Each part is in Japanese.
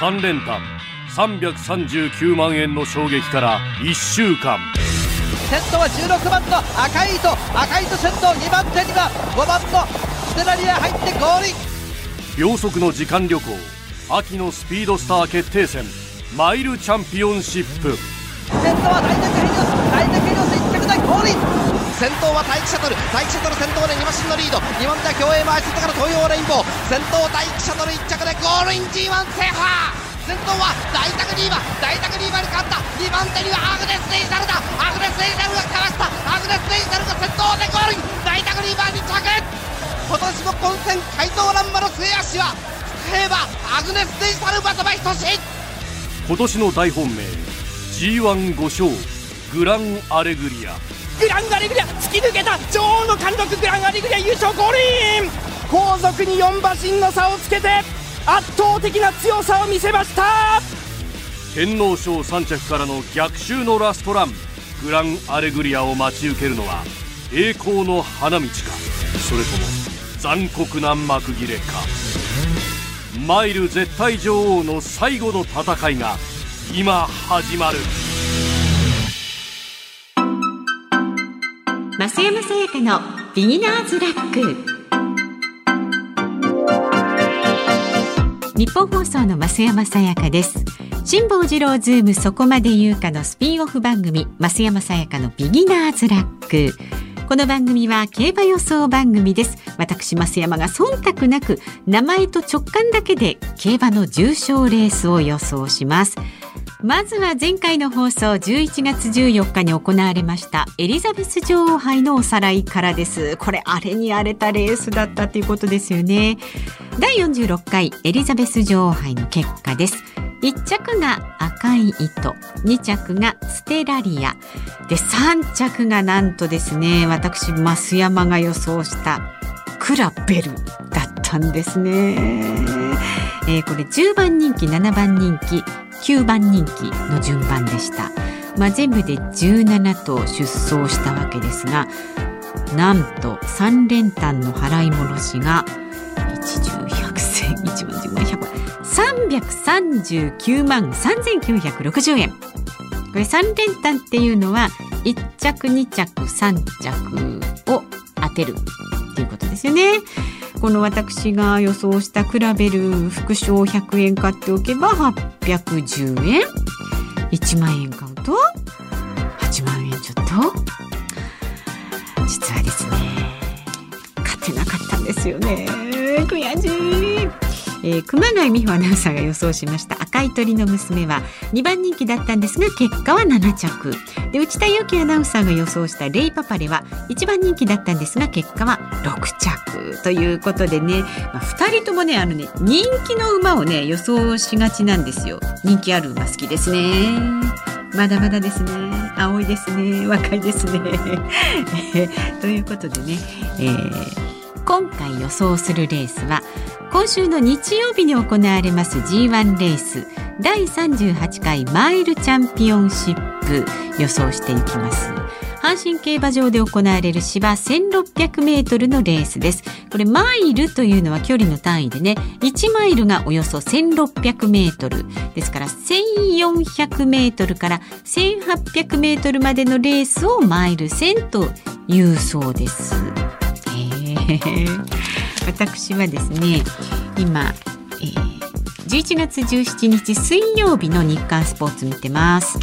3連単339万円の衝撃から1週間。先頭は16番の赤い糸赤い糸先頭2番手には5番のステラリア入ってゴール秒速の時間旅行秋のスピードスター決定戦マイルチャンピオンシップ。先頭は大鉄ヘリオス大鉄ヘリオス1着でゴール先頭は大気シャトル。大気シャトル先頭で2馬身のリード。2番手は競泳前外から東洋レインボー先頭大気シャトル1着でゴールイン G1 制覇。先頭は大宅リーバ大宅リーバに勝った。2番手にはアグネス・デイサルだ。アグネス・デイサルがかわした。アグネス・デイサルが先頭でゴールイン。大宅リーバーに着今年も混戦怪盗乱馬の末足は使えばアグネス・デイサルバタバ等しい。今年の大本命 G15 勝グランアレグリア。グランアレグリア突き抜けた女王の貫禄グランアレグリア優勝ゴールイン後続に4馬身の差をつけて圧倒的な強さを見せました。天皇賞3着からの逆襲のラストラン。グランアレグリアを待ち受けるのは栄光の花道か。それとも残酷な幕切れか。マイル絶対女王の最後の戦いが今始まる。増山さやかのビギナーズラック。ニッポン放送の増山さやかです。辛坊治郎ズームそこまで言うかのスピンオフ番組増山さやかのビギナーズラック。この番組は競馬予想番組です。私増山が忖度なく名前と直感だけで競馬の重賞レースを予想します。まずは前回の放送11月14日に行われましたエリザベス女王杯のおさらいからです。これあれに荒れたレースだったということですよね。第46回エリザベス女王杯の結果です。1着が赤い糸2着がステラリア。で3着がなんとですね私増山が予想したクラベルだったんですね、えー、これ10番人気7番人気9番人気の順番でした、まあ、全部で17頭出走したわけですがなんと3連単の払い戻しが一重百千一万十万百万339万3960円これ3連単っていうのは1着2着3着を当てるっていうことですよね。この私が予想した比べる副賞100円買っておけば810円。1万円買うと8万円ちょっと。実はですね買ってなかったんですよね。悔しい。えー、熊谷美穂アナウンサーが予想しました赤い鳥の娘は2番人気だったんですが結果は7着。で内田裕樹アナウンサーが予想したレイパパレは1番人気だったんですが結果は6着ということでね、まあ、2人ともねあのね人気の馬をね予想しがちなんですよ。人気ある馬好きですね。まだまだですね。青いですね。若いですね。ということでね、えー今回予想するレースは今週の日曜日に行われます G1 レース第38回マイルチャンピオンシップ予想していきます阪神競馬場で行われる芝1600メートルのレースですこれマイルというのは距離の単位でね1マイルがおよそ1600メートルですから1400メートルから1800メートルまでのレースをマイル1000というそうです 私はですね今、えー、11月17日水曜日の日刊スポーツ見てます。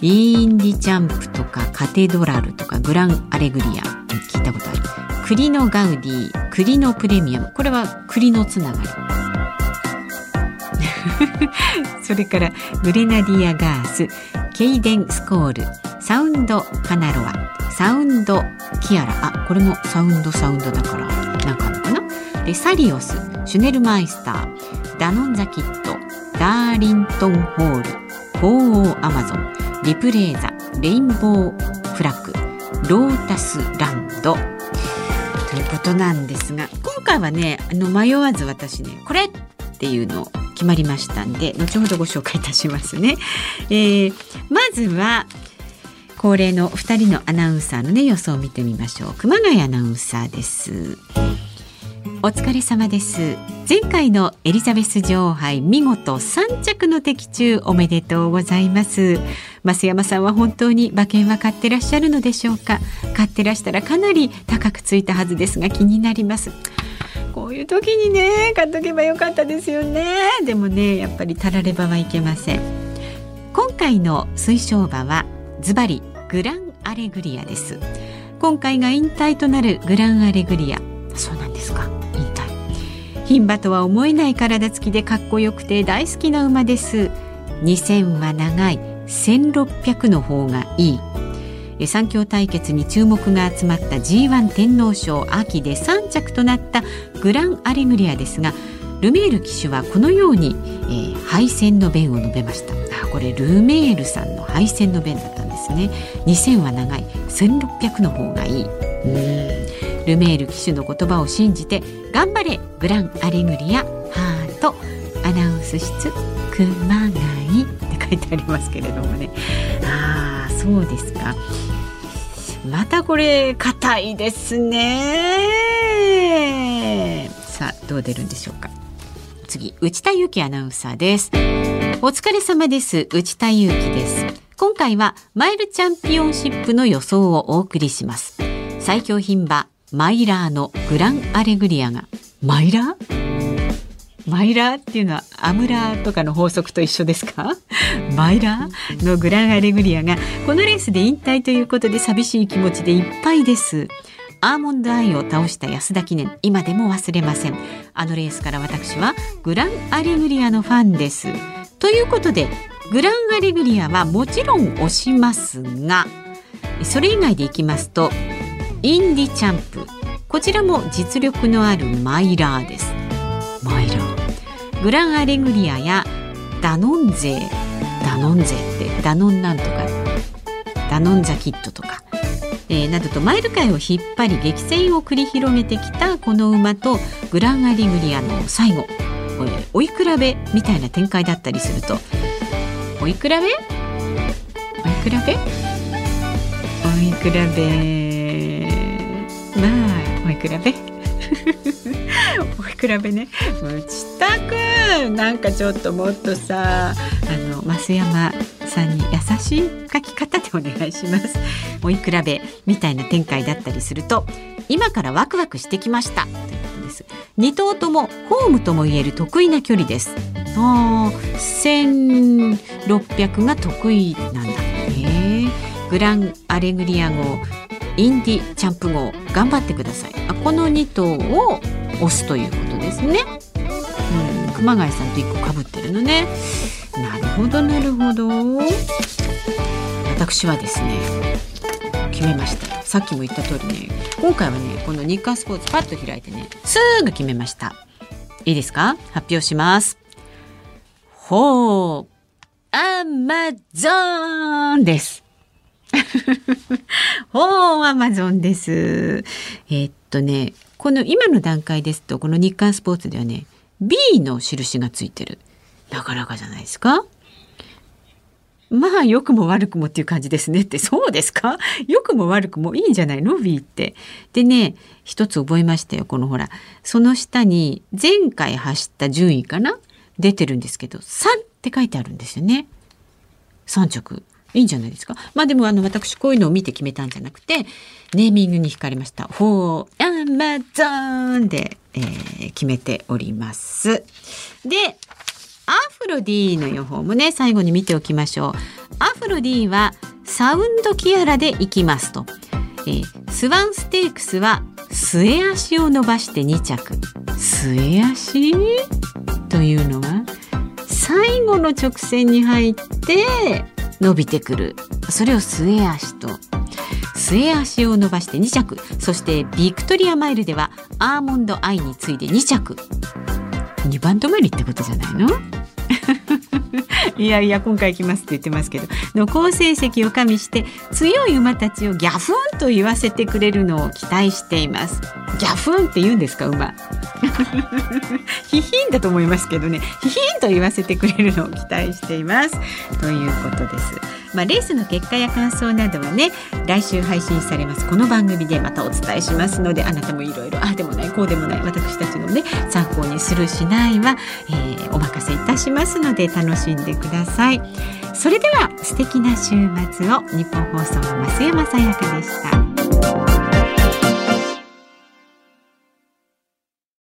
インディチャンプとかカテドラルとかグランアレグリア聞いたことある。栗のガウディ栗のプレミアム。これは栗のつながり。それからグレナディアガースケイデンスコールサウンドカナロアサウンドキアラ。あこれもサウンドサウンドだからなんかのかな？でサリオスシュネルマイスターダノンザキットダーリントンホール鳳凰アマゾンリプレーザレインボーフラッグロータスランド。ということなんですが今回はねあの迷わず私ねこれっていうの決まりましたんで後ほどご紹介いたしますね。えー、まずは恒例の2人のアナウンサーのね予想を見てみましょう。熊谷アナウンサーです。お疲れ様です。前回のエリザベス女王杯見事3着の的中おめでとうございます。増山さんは本当に馬券は買ってらっしゃるのでしょうか？買ってらしたらかなり高くついたはずですが気になります。こういう時にね買っとけばよかったですよね。でもねやっぱりたらればはいけません。今回の推奨馬はズバリグランアレグリアです。今回が引退となるグランアレグリア。そうなんですか。引退。牝馬とは思えない体つきでかっこよくて大好きな馬です。2000は長い。1600の方がいい。三強対決に注目が集まった G1 天皇賞秋で3着となったグランアレグリアですがルメール騎手はこのように、えー、敗戦の弁を述べました。あこれルメールさんの敗戦の弁だったんですね。2000は長い。1600の方がいい。うん。ルメール騎手の言葉を信じて頑張れグランアレグリアハート。アナウンス室熊谷。って書いてありますけれどもね。ああそうですか。またこれ硬いですね。さあどう出るんでしょうか。次内田裕樹アナウンサーです。お疲れ様です。内田裕樹です。今回はマイルチャンピオンシップの予想をお送りします。最強牝馬マイラーのグランアレグリアが。マイラー？マイラーっていうのはアムラーとかの法則と一緒ですか？マイラーのグランアレグリアがこのレースで引退ということで寂しい気持ちでいっぱいです。アーモンドアイを倒した安田記念。今でも忘れません。あのレースから私はグランアレグリアのファンです。ということでグランアレグリアはもちろん推しますがそれ以外でいきますとインディチャンプ。こちらも実力のあるマイラーです。マイラー。グランアレグリアやダノン勢ダノン勢ってダノンなんとかダノンザキットとか。えー、などとマイル界を引っ張り激戦を繰り広げてきたこの馬とグランアリグリアの最後、えー、追い比べみたいな展開だったりすると。追い比べ？追い比べ？追い比べ？まあ追い比べ？追い比べね。内田くんなんかちょっともっとさあの増山しい書き方でお願いします。追い比べみたいな展開だったりすると今からワクワクしてきました。ということです。2頭ともホームとも言える得意な距離です。あ1600が得意なんだね。グランアレグリア号インディチャンプ号頑張ってください。あこの2頭を押すということですね。うん熊谷さんと1個かぶってるのね。なるほどなるほど。私はですね決めました。さっきも言った通りね今回はねこの日刊スポーツパッと開いてねすぐ決めました。いいですか？発表します。ほうアマゾンです。ほうアマゾンです。えー、っとねこの今の段階ですとこの日刊スポーツではね B の印がついてる。なかなかじゃないですか？まあ良くも悪くもっていう感じですねって。そうですか？良くも悪くもいいんじゃないの？B って。でね一つ覚えましたよこのほら。その下に前回走った順位かな？出てるんですけど3って書いてあるんですよね。3着いいんじゃないですか？まあでもあの私こういうのを見て決めたんじゃなくてネーミングに惹かれました「フォーアマゾン」で、えー、決めております。でアフロディの予報もね最後に見ておきましょう。アフロディはサウンドキアラでいきますと、えー、スワンステークスは末足を伸ばして2着。末足というのは最後の直線に入って伸びてくる。それを末足と。末足を伸ばして2着。そしてビクトリアマイルではアーモンドアイに次いで2着。2番止まりってことじゃないの？いやいや今回行きますって言ってますけどの好成績を加味して強い馬たちをギャフンと言わせてくれるのを期待しています。ギャフンって言うんですか馬？ヒヒンだと思いますけどねヒヒンと言わせてくれるのを期待しています。ということです。まあ、レースの結果や感想などはね来週配信されます。この番組でまたお伝えしますのであなたもいろいろあでもないこうでもない私たちのね参考にするしないは、えー、お任せいたしますので楽しんでください。それでは素敵な週末を。日本放送の増山さやかでした。